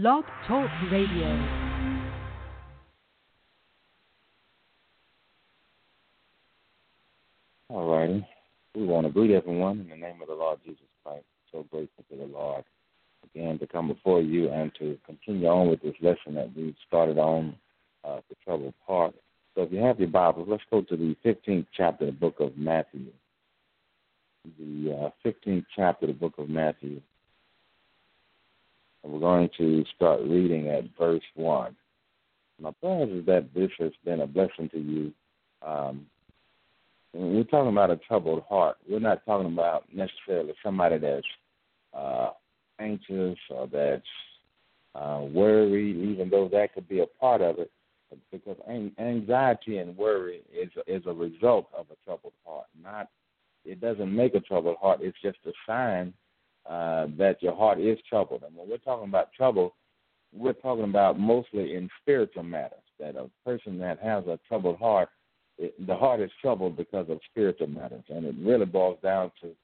Blog Talk Radio. All righty. We want to greet everyone in the name of the Lord Jesus Christ. So grateful to the Lord again to come before you and to continue on with this lesson that we started on uh, the troubled heart. So if you have your Bibles, let's go to the 15th chapter of the book of Matthew. The uh, 15th chapter of the book of Matthew. We're going to start reading at verse 1. My prayer is that this has been a blessing to you. Um, we're talking about a troubled heart. We're not talking about necessarily somebody that's uh, anxious or that's uh, worried, even though that could be a part of it, because anxiety and worry is is a result of a troubled heart. Not, it doesn't make a troubled heart. It's just a sign uh, that your heart is troubled. And when we're talking about trouble, we're talking about mostly in spiritual matters. That a person that has a troubled heart, it, the heart is troubled because of spiritual matters, and it really boils down to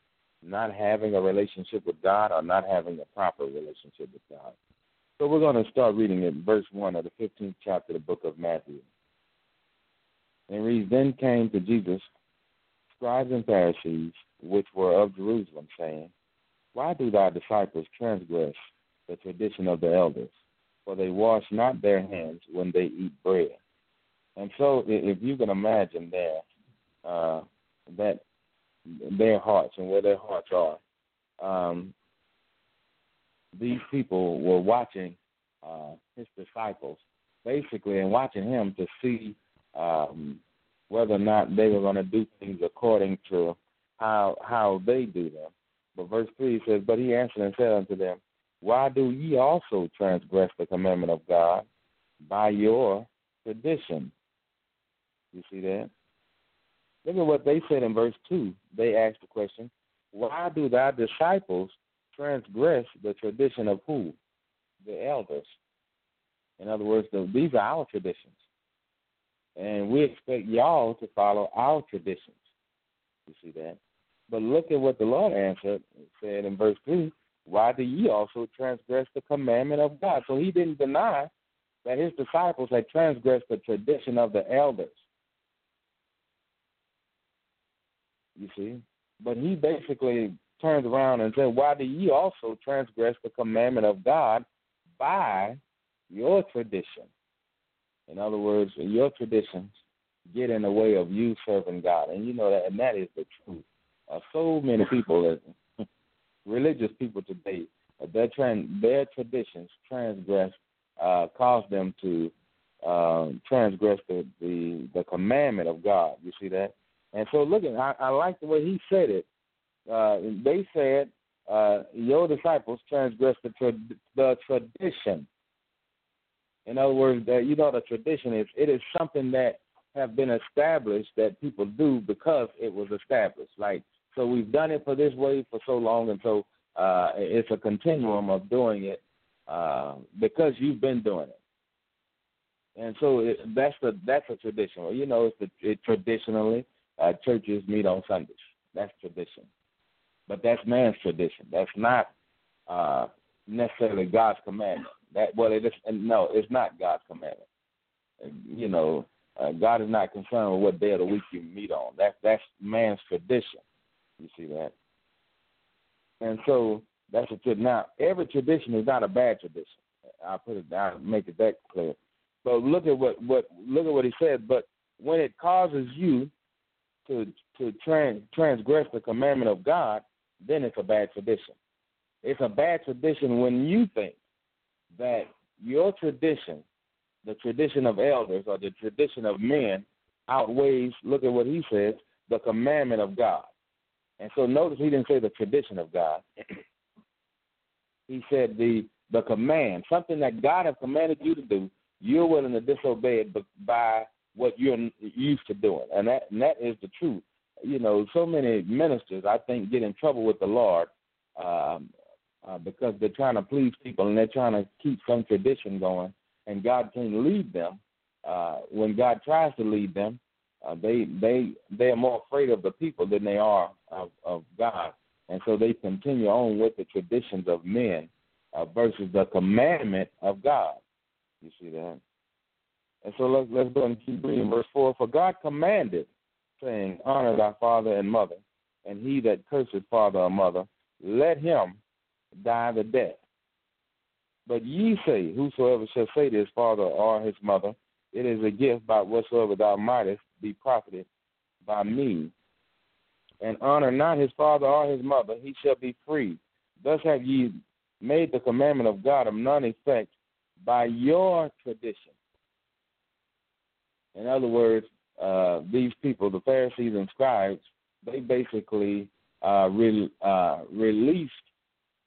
not having a relationship with God or not having a proper relationship with God. So we're going to start reading it, verse 1 of the 15th chapter of the book of Matthew. And reads, Then came to Jesus scribes and Pharisees, which were of Jerusalem, saying, Why do thy disciples transgress the tradition of the elders? For they wash not their hands when they eat bread. And so, if you can imagine there, uh, that their hearts and where their hearts are, um, these people were watching uh, his disciples, basically, and watching him to see um, whether or not they were going to do things according to how how they do them. But verse three says, "But he answered and said unto them, Why do ye also transgress the commandment of God by your tradition?" You see that? Look at what they said in verse two. They asked the question, "Why do thy disciples transgress the tradition of who? The elders. In other words, the, these are our traditions. And we expect y'all to follow our traditions. You see that? But look at what the Lord answered, said in verse 3 Why do ye also transgress the commandment of God? So he didn't deny that his disciples had transgressed the tradition of the elders. You see? But he basically turns around and says, Why do ye also transgress the commandment of God by your tradition? In other words, your traditions get in the way of you serving God. And you know that and that is the truth. So many people religious people today, their trans, their traditions transgress uh, cause them to uh, transgress the, the the commandment of God. You see that? And so, look at I, I like the way he said it uh, they said uh, your disciples transgressed the, tra- the tradition. In other words, that you know the tradition is it is something that have been established that people do because it was established. Like so, we've done it for this way for so long, and so uh, it's a continuum of doing it uh, because you've been doing it. And so it, that's the that's a tradition. You know, it's the, it, traditionally uh, churches meet on Sundays. That's tradition. But that's man's tradition. That's not uh, necessarily God's commandment. That well, it is no, it's not God's commandment. You know, uh, God is not concerned with what day of the week you meet on. That's that's man's tradition. You see that? And so that's a tradition. Now, every tradition is not a bad tradition. I'll put it down, make it that clear. But look at what what look at what he said. But when it causes you to to trans, transgress the commandment of God, then it's a bad tradition. It's a bad tradition when you think that your tradition, the tradition of elders or the tradition of men, outweighs, look at what he says, the commandment of God. And so notice he didn't say the tradition of God. he said the the command, something that God has commanded you to do, you're willing to disobey it by what you're used to doing. And that and that is the truth you know, so many ministers, I think, get in trouble with the Lord um, uh, because they're trying to please people and they're trying to keep some tradition going, and God can't lead them. Uh, when God tries to lead them, uh, they they they are more afraid of the people than they are of, of God, and so they continue on with the traditions of men uh, versus the commandment of God. You see that? And so let's let's go and keep reading verse four. For God commanded, saying, Honor thy father and mother, and he that curseth father or mother, let him die the death. But ye say, Whosoever shall say to his father or his mother, It is a gift by whatsoever thou mightest be profited by me, and honor not his father or his mother, he shall be free. Thus have ye made the commandment of God of none effect by your tradition. In other words, uh, these people, the Pharisees and scribes, they basically uh, re- uh, released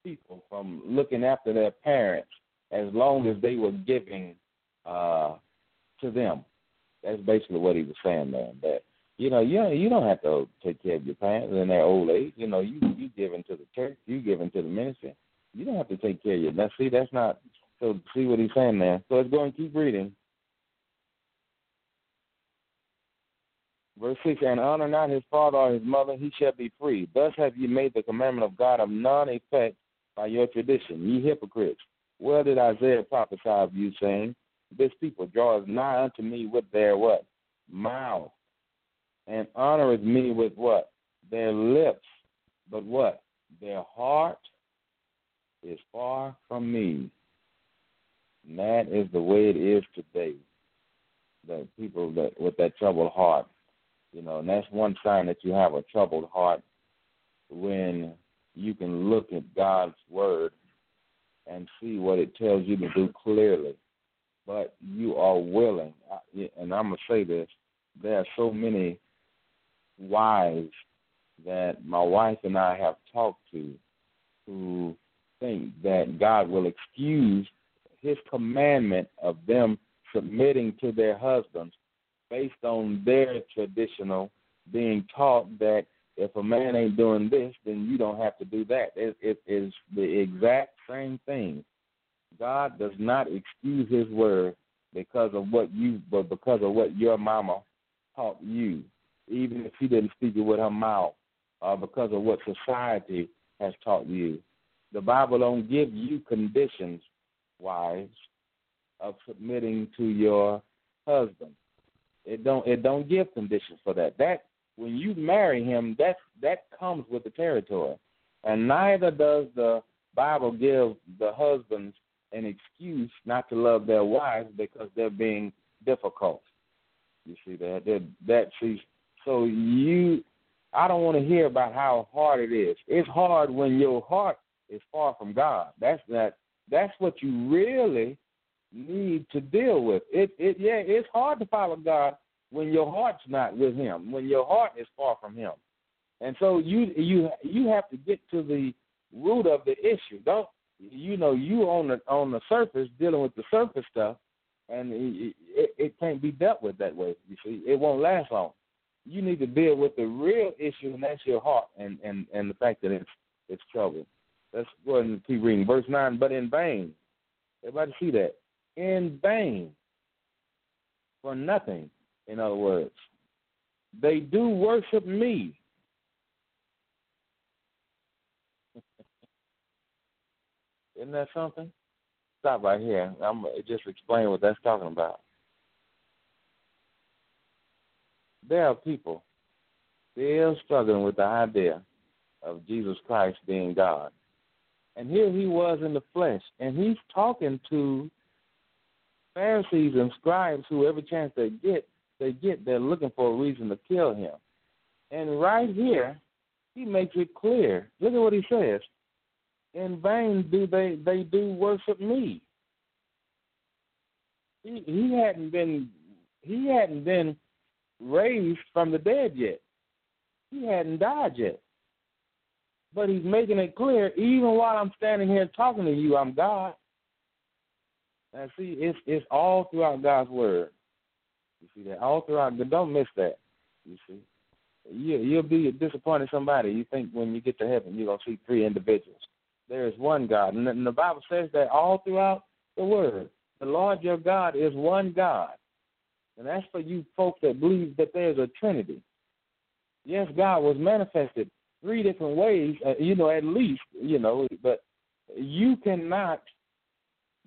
people from looking after their parents as long as they were giving uh, to them. That's basically what he was saying there. That you know, you you don't have to take care of your parents in their old age. You know, you you give to the church, you give to the ministry. You don't have to take care of your. Now, see, that's not. So see what he's saying there. So let's go and keep reading. Verse 6 And honor not his father or his mother, he shall be free. Thus have ye made the commandment of God of none effect by your tradition, ye hypocrites. Well did Isaiah prophesy of you, saying, This people draweth nigh unto me with their what? Mouth, and honoreth me with what? Their lips, but what? Their heart is far from me. And that is the way it is today. The people that with that troubled heart you know, and that's one sign that you have a troubled heart when you can look at God's word and see what it tells you to do clearly. But you are willing, and I'm to say this there are so many wives that my wife and I have talked to who think that God will excuse his commandment of them submitting to their husbands based on their traditional being taught that if a man ain't doing this, then you don't have to do that. It, it is the exact same thing. God does not excuse His word because of what you, but because of what your mama taught you, even if she didn't speak it with her mouth, or because of what society has taught you. The Bible don't give you conditions, wives, of submitting to your husband. It don't it don't give conditions for that. That when you marry him, that that comes with the territory. And neither does the Bible give the husbands an excuse not to love their wives because they're being difficult. You see that? That that see so you I don't want to hear about how hard it is. It's hard when your heart is far from God. That's that that's what you really need to deal with. It it yeah, it's hard to follow God when your heart's not with him, when your heart is far from him. And so you you you have to get to the root of the issue. Don't you know you on the on the surface dealing with the surface stuff, and it, it, it can't be dealt with that way. You see, it won't last long. You need to deal with the real issue, and that's your heart, and and and the fact that it's it's trouble. Let's go ahead and keep reading verse nine. But in vain, everybody see that in vain for nothing. In other words, they do worship me. Isn't that something? Stop right here. I'm just explain what that's talking about. There are people still struggling with the idea of Jesus Christ being God. And here he was in the flesh, and he's talking to Pharisees and scribes who every chance they get, they get, they're looking for a reason to kill him. And right here, he makes it clear. Look at what he says. In vain do they they do worship me. He he hadn't been he hadn't been raised from the dead yet. He hadn't died yet. But he's making it clear, even while I'm standing here talking to you, I'm God. And see, it's it's all throughout God's word. You see that all throughout. Don't miss that. You see, you you'll be disappointed somebody. You think when you get to heaven you're gonna see three individuals. There is one God, and the, and the Bible says that all throughout the Word. The Lord your God is one God, and that's for you folks that believe that there's a Trinity. Yes, God was manifested three different ways. Uh, you know, at least you know, but you cannot.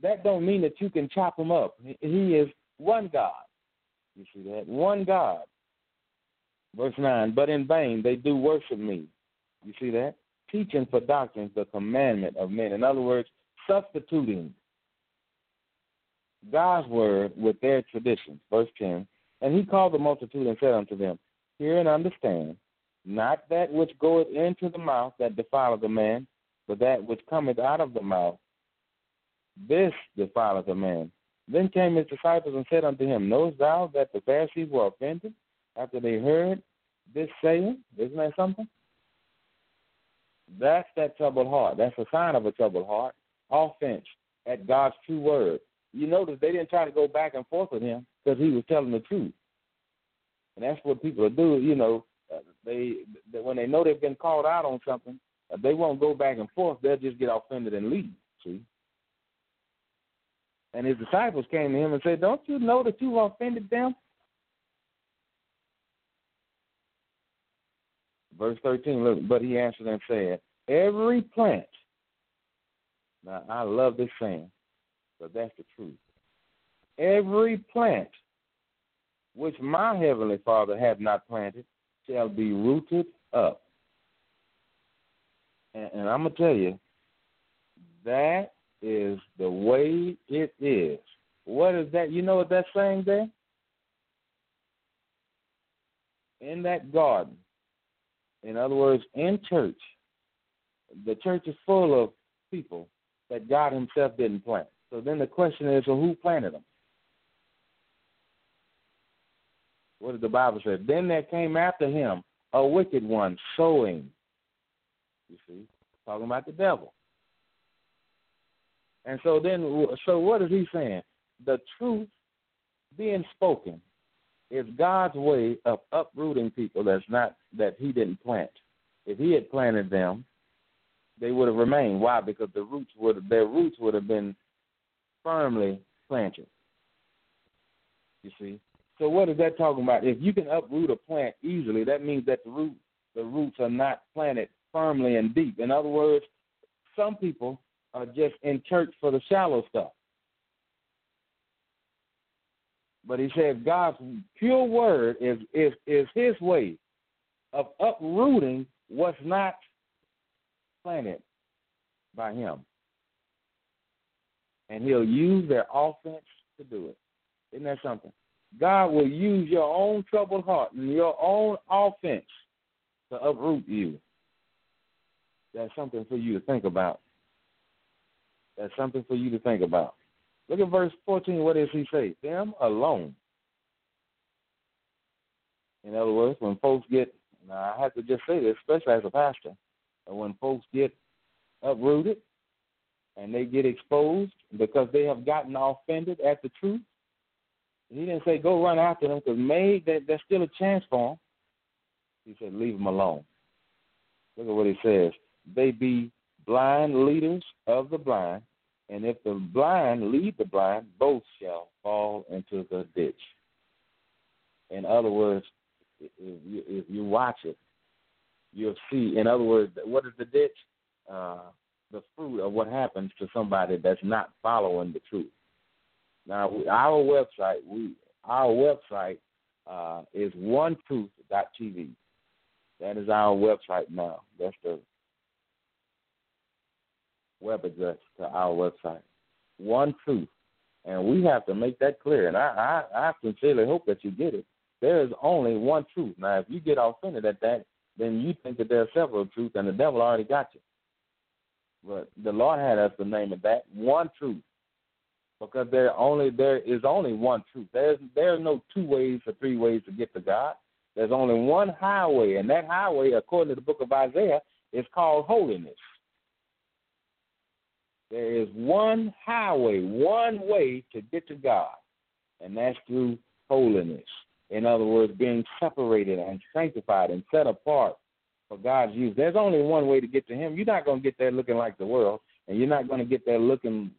That don't mean that you can chop him up. He is one God. You see that one God. Verse nine. But in vain they do worship me. You see that teaching for doctrines the commandment of men. In other words, substituting God's word with their traditions. Verse 10 And he called the multitude and said unto them, Hear and understand, not that which goeth into the mouth that defileth a man, but that which cometh out of the mouth, this defileth a man. Then came his disciples and said unto him, Knowest thou that the Pharisees were offended after they heard this saying? Isn't that something? That's that troubled heart. That's a sign of a troubled heart. Offense at God's true word. You notice they didn't try to go back and forth with him because he was telling the truth. And that's what people do. You know, uh, they, when they know they've been called out on something, uh, they won't go back and forth. They'll just get offended and leave. See. And his disciples came to him and said, "Don't you know that you've offended them?" Verse 13, look, but he answered and said, Every plant, now I love this saying, but that's the truth. Every plant which my heavenly Father hath not planted shall be rooted up. And, and I'm going to tell you, that is the way it is. What is that? You know what that's saying there? In that garden, in other words, in church, the church is full of people that God Himself didn't plant. So then the question is, well, who planted them? What did the Bible say? Then there came after him a wicked one sowing. You see, talking about the devil. And so then, so what is he saying? The truth being spoken is God's way of uprooting people that's not that He didn't plant. If He had planted them, they would have remained. Why? Because the roots would their roots would have been firmly planted. You see. So what is that talking about? If you can uproot a plant easily, that means that the root the roots are not planted firmly and deep. In other words, some people are just in church for the shallow stuff. But he said God's pure word is is is his way of uprooting what's not planted by him. And he'll use their offense to do it. Isn't that something? God will use your own troubled heart and your own offense to uproot you. That's something for you to think about. That's something for you to think about. Look at verse 14. What does he say? Them alone. In other words, when folks get, I have to just say this, especially as a pastor, when folks get uprooted and they get exposed because they have gotten offended at the truth, he didn't say go run after them because maybe there, there's still a chance for them. He said leave them alone. Look at what he says. They be blind leaders of the blind, and if the blind lead the blind, both shall fall into the ditch. In other words, if you, if you watch it, you'll see. In other words, what is the ditch? Uh, the fruit of what happens to somebody that's not following the truth. Now, our website, we our website uh, is onetruth.tv. That is our website now. That's the web address to our website. One truth. And we have to make that clear. And I, I, I sincerely hope that you get it. There is only one truth. Now, if you get offended at that, then you think that there are several truths, and the devil already got you. But the Lord had us to name it that one truth, because there only there is only one truth. There's there's no two ways or three ways to get to God. There's only one highway, and that highway, according to the book of Isaiah, is called holiness. There is one highway, one way to get to God, and that's through holiness. In other words, being separated and sanctified and set apart for God's use. There's only one way to get to Him. You're not going to get there looking like the world, and you're not going to get there looking,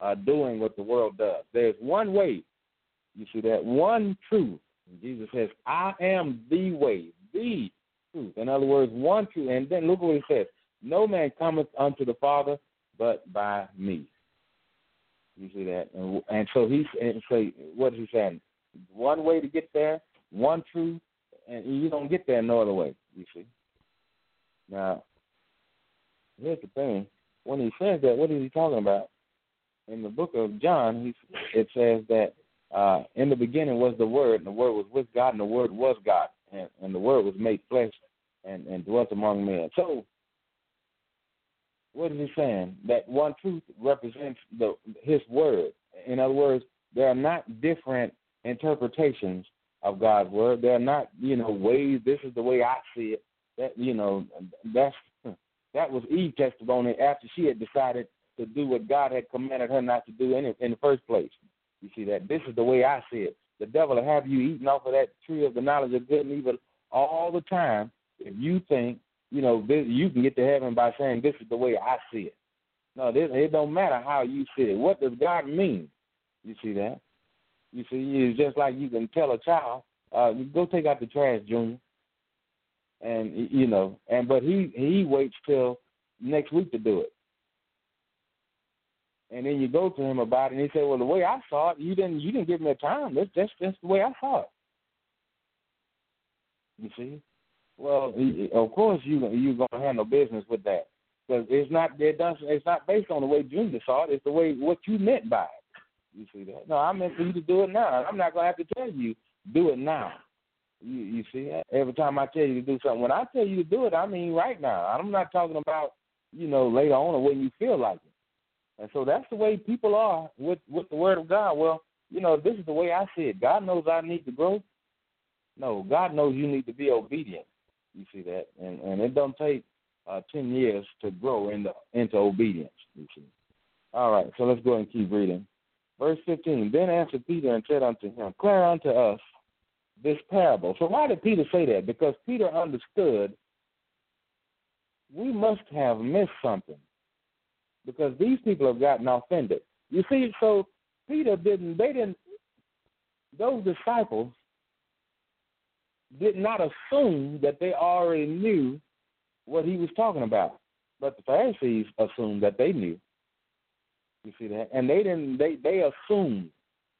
uh, doing what the world does. There's one way. You see that one truth. And Jesus says, "I am the way, the truth." In other words, one truth. And then look what He says: No man cometh unto the Father but by me. You see that, and and so he's and so what is he saying? One way to get there, one truth, and you don't get there no other way. You see. Now, here's the thing: when he says that, what is he talking about? In the book of John, he it says that uh, in the beginning was the Word, and the Word was with God, and the Word was God, and, and the Word was made flesh and, and dwelt among men. So, what is he saying? That one truth represents the His Word. In other words, there are not different interpretations of God's Word. There are not, you know, ways. This is the way I see it. That you know, that's that was Eve's testimony after she had decided to do what God had commanded her not to do in, in the first place. You see that? This is the way I see it. The devil will have you eating off of that tree of the knowledge of good and evil all the time if you think, you know, this, you can get to heaven by saying this is the way I see it. No, this, it don't matter how you see it. What does God mean? You see that? You see, it's just like you can tell a child, uh, go take out the trash, Junior. And you know, and but he he waits till next week to do it. And then you go to him about it, and he said, "Well, the way I saw it, you didn't you didn't give me a time. That's that's that's the way I saw it." You see? Well, of course you you gonna handle business with that because it's not it doesn't it's not based on the way Junior saw it. It's the way what you meant by it. You see that? No, I meant for you to do it now. I'm not gonna have to tell you do it now. You you see that? Every time I tell you to do something, when I tell you to do it, I mean right now. I'm not talking about you know later on or when you feel like it. And so that's the way people are with with the word of God. Well, you know, this is the way I see it. God knows I need to grow. No, God knows you need to be obedient. You see that, and and it don't take uh, ten years to grow into into obedience. You see. All right, so let's go and keep reading. Verse fifteen. Then answered Peter and said unto him, Declare unto us this parable. So why did Peter say that? Because Peter understood we must have missed something because these people have gotten offended. You see, so Peter didn't, they didn't, those disciples did not assume that they already knew what he was talking about. But the Pharisees assumed that they knew. You see that? And they didn't they they assumed.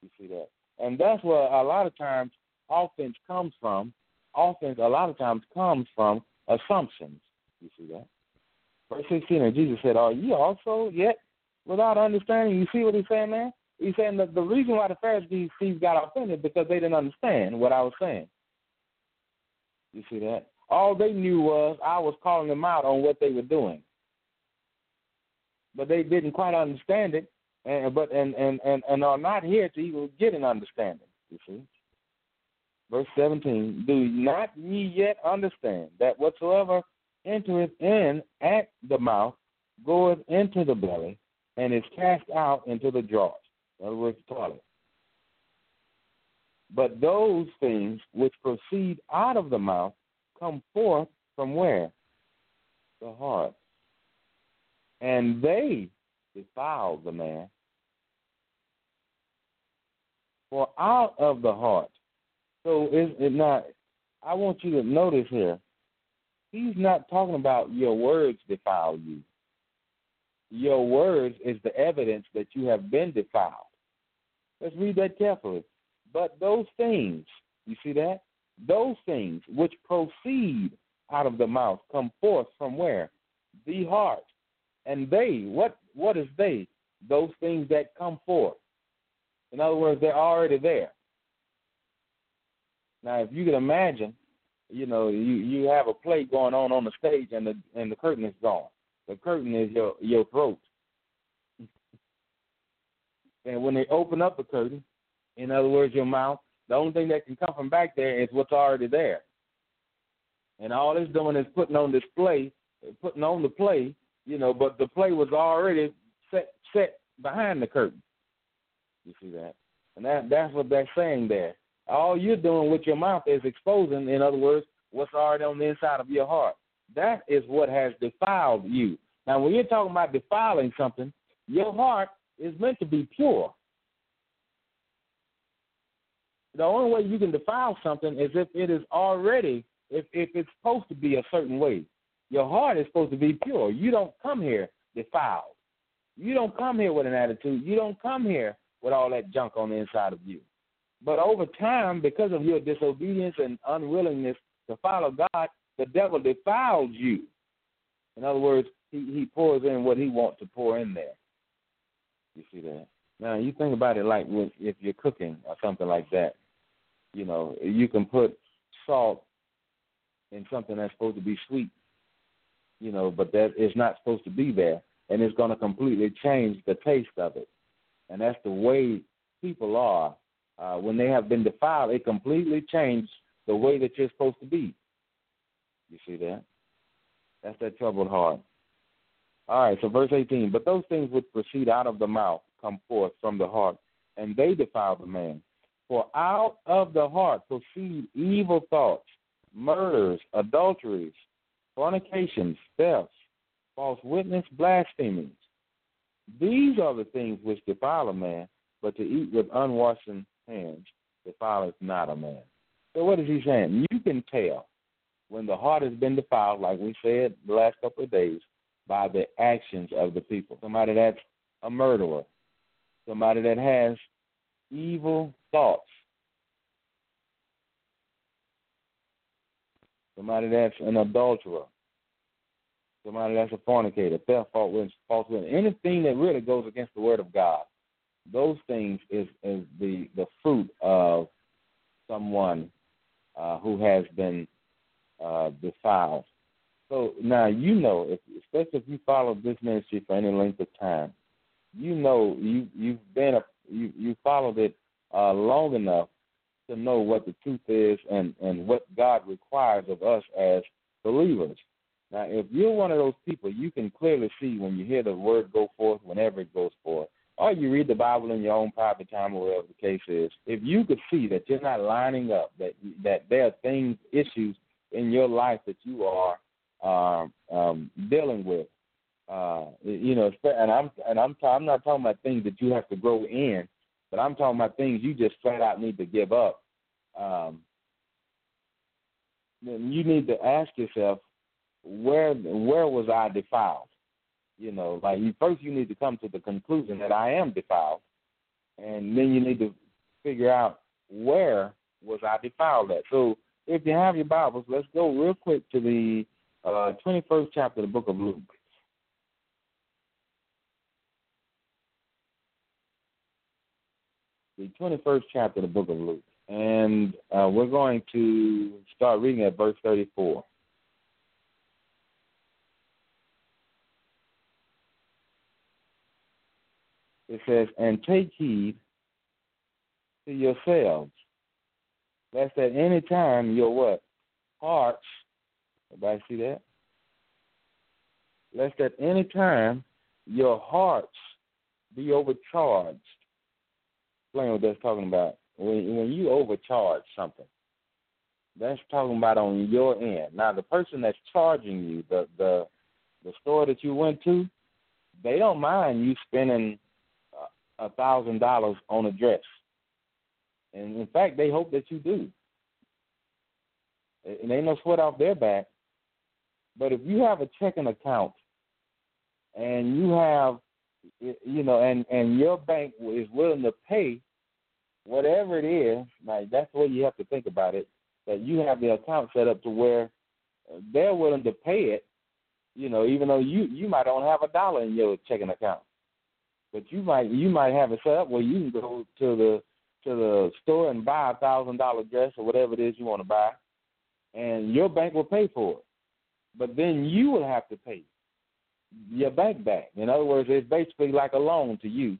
You see that? And that's where a lot of times offense comes from. Offense a lot of times comes from assumptions. You see that? Verse 16, and Jesus said, Are you also yet without understanding? You see what he's saying there? He's saying that the reason why the Pharisees got offended because they didn't understand what I was saying. You see that? All they knew was I was calling them out on what they were doing. But they didn't quite understand it and but and, and, and, and are not here to even get an understanding, you see. Verse 17, do not ye yet understand that whatsoever entereth in at the mouth goeth into the belly and is cast out into the drought. In other words, toilet. But those things which proceed out of the mouth come forth from where? The heart. And they defile the man. For out of the heart. So is it not I want you to notice here He's not talking about your words defile you. Your words is the evidence that you have been defiled. Let's read that carefully. But those things, you see that? Those things which proceed out of the mouth come forth from where? The heart. And they, what what is they? Those things that come forth. In other words, they're already there. Now, if you can imagine, you know, you you have a play going on on the stage and the and the curtain is gone. The curtain is your your throat. and when they open up the curtain, in other words, your mouth, the only thing that can come from back there is what's already there. And all it's doing is putting on display, putting on the play, you know, but the play was already set set behind the curtain. You see that? And that that's what they're saying there. All you're doing with your mouth is exposing, in other words, what's already on the inside of your heart. That is what has defiled you. Now, when you're talking about defiling something, your heart is meant to be pure. The only way you can defile something is if it is already, if, if it's supposed to be a certain way. Your heart is supposed to be pure. You don't come here defiled. You don't come here with an attitude. You don't come here with all that junk on the inside of you. But over time, because of your disobedience and unwillingness to follow God, the devil defiles you. In other words, he, he pours in what he wants to pour in there. You see that? Now you think about it like with, if you're cooking or something like that. You know, you can put salt in something that's supposed to be sweet. You know, but that is not supposed to be there, and it's going to completely change the taste of it. And that's the way people are uh, when they have been defiled. It completely changed the way that you're supposed to be. You see that? That's that troubled heart. All right, so verse 18. But those things which proceed out of the mouth come forth from the heart, and they defile the man. For out of the heart proceed evil thoughts, murders, adulteries, fornications, thefts, false witness, blasphemies. These are the things which defile a man, but to eat with unwashed hands defileth not a man. So what is he saying? You can tell when the heart has been defiled, like we said the last couple of days, by the actions of the people. Somebody that's a murderer, somebody that has evil thoughts, somebody that's an adulterer, somebody that's a fornicator, theft, witness, false witness, anything that really goes against the word of God. Those things is, is the the fruit of someone uh, who has been uh, defiled. So now you know, if, especially if you follow this ministry for any length of time, you know you you've been a you you followed it uh, long enough to know what the truth is and and what God requires of us as believers. Now, if you're one of those people, you can clearly see when you hear the word go forth, whenever it goes forth, or you read the Bible in your own private time, or whatever the case is. If you could see that you're not lining up, that that there are things, issues in your life that you are uh, um, dealing with, uh, you know, and I'm and I'm I'm not talking about things that you have to grow in, but I'm talking about things you just flat out need to give up. Um, then you need to ask yourself, where where was I defiled? You know, like you first you need to come to the conclusion that I am defiled, and then you need to figure out where was I defiled at. So if you have your Bibles, let's go real quick to the uh, 21st chapter of the book of Luke. The 21st chapter of the book of Luke. And uh, we're going to start reading at verse 34. It says, And take heed to yourselves lest at any time your what? Hearts, everybody see that? Lest at any time your hearts be overcharged. Explain what that's talking about. When when you overcharge something, that's talking about on your end. Now the person that's charging you, the the the store that you went to, they don't mind you spending a thousand dollars on a dress. And in fact, they hope that you do. And ain't no sweat off their back. But if you have a checking account and you have, you know, and and your bank is willing to pay whatever it is, like that's the way you have to think about it. That you have the account set up to where they're willing to pay it, you know, even though you you might only have a dollar in your checking account, but you might you might have it set up where you can go to the to the store and buy a thousand dollar dress or whatever it is you want to buy, and your bank will pay for it. But then you will have to pay your bank back. In other words, it's basically like a loan to you.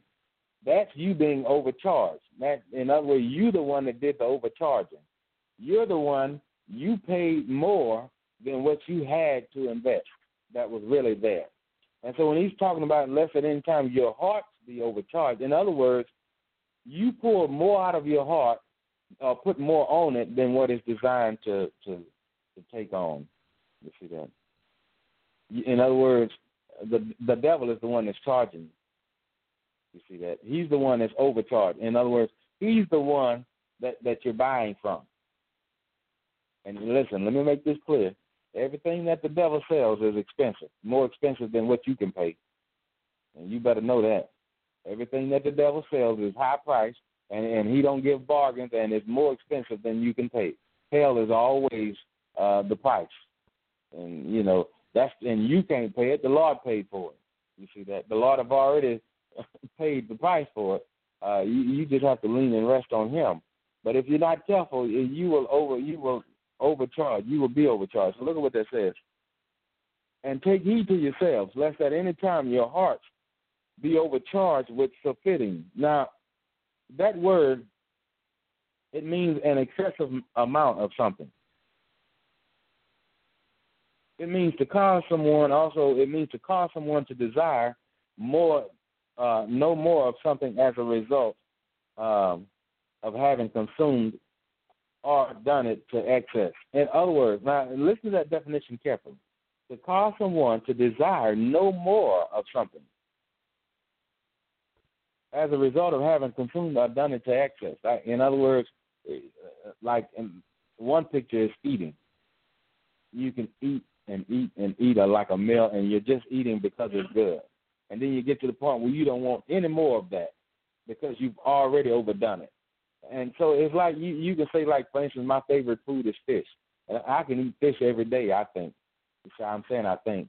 That's you being overcharged. That, in other words, you the one that did the overcharging. You're the one you paid more than what you had to invest. That was really there. And so when he's talking about less at any time your hearts be overcharged, in other words, you pour more out of your heart, uh, put more on it than what is designed to to to take on. You see that? In other words, the the devil is the one that's charging. You see that? He's the one that's overcharged. In other words, he's the one that that you're buying from. And listen, let me make this clear. Everything that the devil sells is expensive, more expensive than what you can pay. And you better know that. Everything that the devil sells is high price, and, and he don't give bargains, and it's more expensive than you can pay. Hell is always uh, the price, and you know that's and you can't pay it. The Lord paid for it. You see that the Lord have already paid the price for it. Uh, you, you just have to lean and rest on Him. But if you're not careful, you will over you will overcharge. You will be overcharged. So look at what that says. And take heed to yourselves, lest at any time your hearts be overcharged with surfeiting. Now, that word, it means an excessive amount of something. It means to cause someone, also, it means to cause someone to desire more, uh, no more of something as a result um, of having consumed or done it to excess. In other words, now listen to that definition carefully. To cause someone to desire no more of something as a result of having consumed or done it to excess. In other words, eh, like in one picture is eating. You can eat and eat and eat like a meal, and you're just eating because it's good. And then you get to the point where you don't want any more of that because you've already overdone it. And so it's like you you can say like for instance, my favorite food is fish, and I can eat fish every day. I think. So I'm saying I think.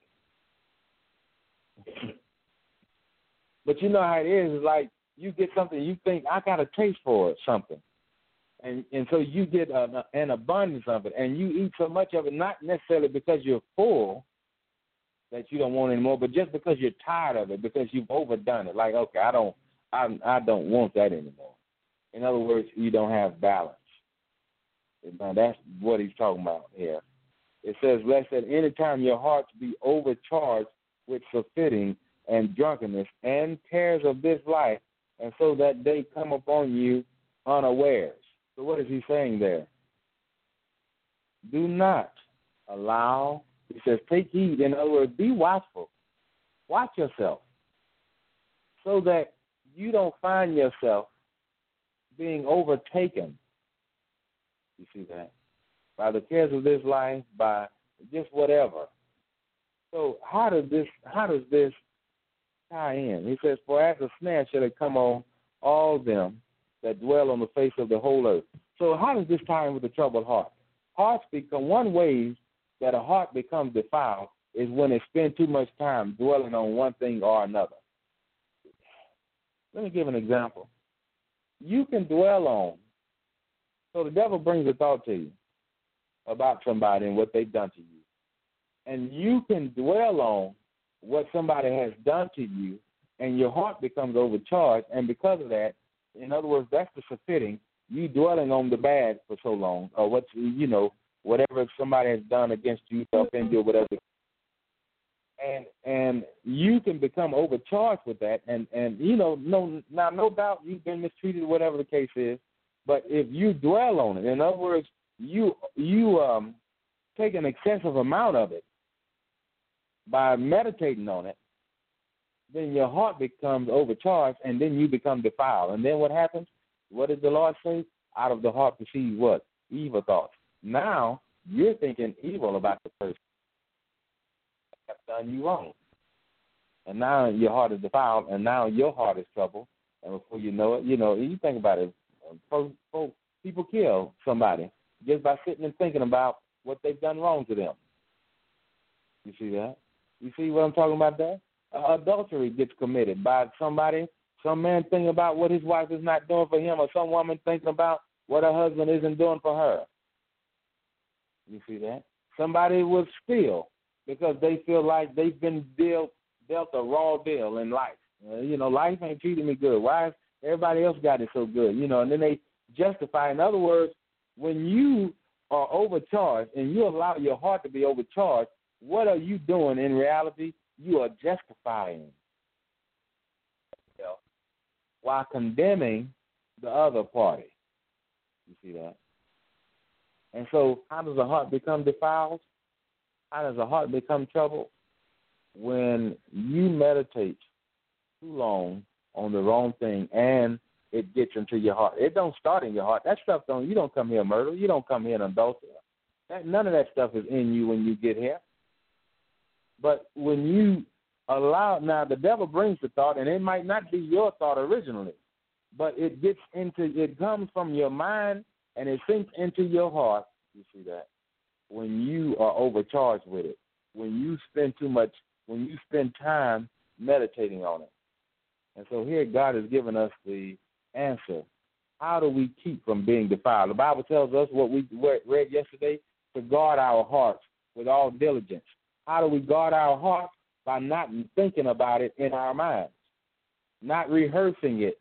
but you know how it is. It's like you get something you think I got a taste for it, something, and and so you get a, an abundance of it, and you eat so much of it, not necessarily because you're full that you don't want anymore, but just because you're tired of it, because you've overdone it. Like, okay, I don't, I I don't want that anymore. In other words, you don't have balance. Now that's what he's talking about here. It says, Lest at any time your hearts be overcharged with surfeiting and drunkenness and cares of this life, and so that they come upon you unawares. So, what is he saying there? Do not allow, he says, take heed. In other words, be watchful. Watch yourself so that you don't find yourself being overtaken. You see that? By the cares of this life, by just whatever. So how does this how does this tie in? He says, For as a snare shall it come on all them that dwell on the face of the whole earth. So how does this tie in with the troubled heart? Hearts become one way that a heart becomes defiled is when it spends too much time dwelling on one thing or another. Let me give an example. You can dwell on. So the devil brings a thought to you about somebody and what they've done to you. And you can dwell on what somebody has done to you, and your heart becomes overcharged. And because of that, in other words, that's the surfeiting. You dwelling on the bad for so long, or what you know, whatever somebody has done against you, offend you, whatever. And and you can become overcharged with that, and and you know, no now no doubt you've been mistreated, whatever the case is. But if you dwell on it, in other words, you you um take an excessive amount of it, by meditating on it, then your heart becomes overcharged and then you become defiled. And then what happens? What does the Lord say? Out of the heart proceeds what? Evil thoughts. Now you're thinking evil about the person done you wrong. And now your heart is defiled and now your heart is troubled. And before you know it, you know, you think about it, folks, folks, people kill somebody just by sitting and thinking about what they've done wrong to them. You see that? You see what I'm talking about there? Uh, adultery gets committed by somebody, some man thinking about what his wife is not doing for him, or some woman thinking about what her husband isn't doing for her. You see that? Somebody will steal because they feel like they've been dealt dealt a raw deal in life. Uh, you know, life ain't treating me good. Why everybody else got it so good? You know, and then they justify. In other words, when you are overcharged and you allow your heart to be overcharged, what are you doing in reality? You are justifying while condemning the other party. You see that? And so, how does the heart become defiled? How does a heart become troubled? When you meditate too long on the wrong thing and it gets into your heart. It don't start in your heart. That stuff don't. You don't come here murder. You don't come here and adultery. That, none of that stuff is in you when you get here. But when you allow now the devil brings the thought, and it might not be your thought originally, but it gets into it comes from your mind and it sinks into your heart. You see that when you are overcharged with it, when you spend too much, when you spend time meditating on it. And so here God has given us the answer. How do we keep from being defiled? The Bible tells us what we read yesterday to guard our hearts with all diligence. How do we guard our hearts? By not thinking about it in our minds, not rehearsing it.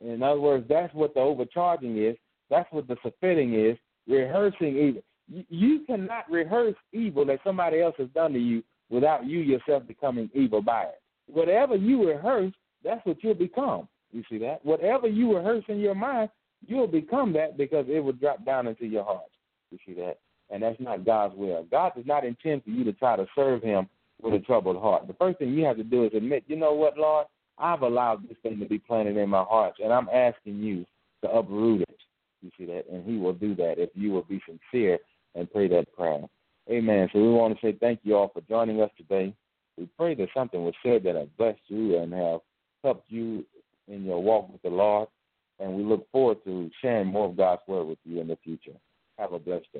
In other words, that's what the overcharging is. That's what the submitting is. Rehearsing evil. You cannot rehearse evil that somebody else has done to you without you yourself becoming evil by it. Whatever you rehearse, that's what you'll become. You see that? Whatever you rehearse in your mind, you'll become that because it will drop down into your heart. You see that? And that's not God's will. God does not intend for you to try to serve Him with a troubled heart. The first thing you have to do is admit, you know what, Lord? I've allowed this thing to be planted in my heart, and I'm asking you to uproot it. You see that? And He will do that if you will be sincere and pray that prayer. Amen. So we want to say thank you all for joining us today. We pray that something was said that has blessed you and have helped you in your walk with the Lord. And we look forward to sharing more of God's word with you in the future. Have a blessed day.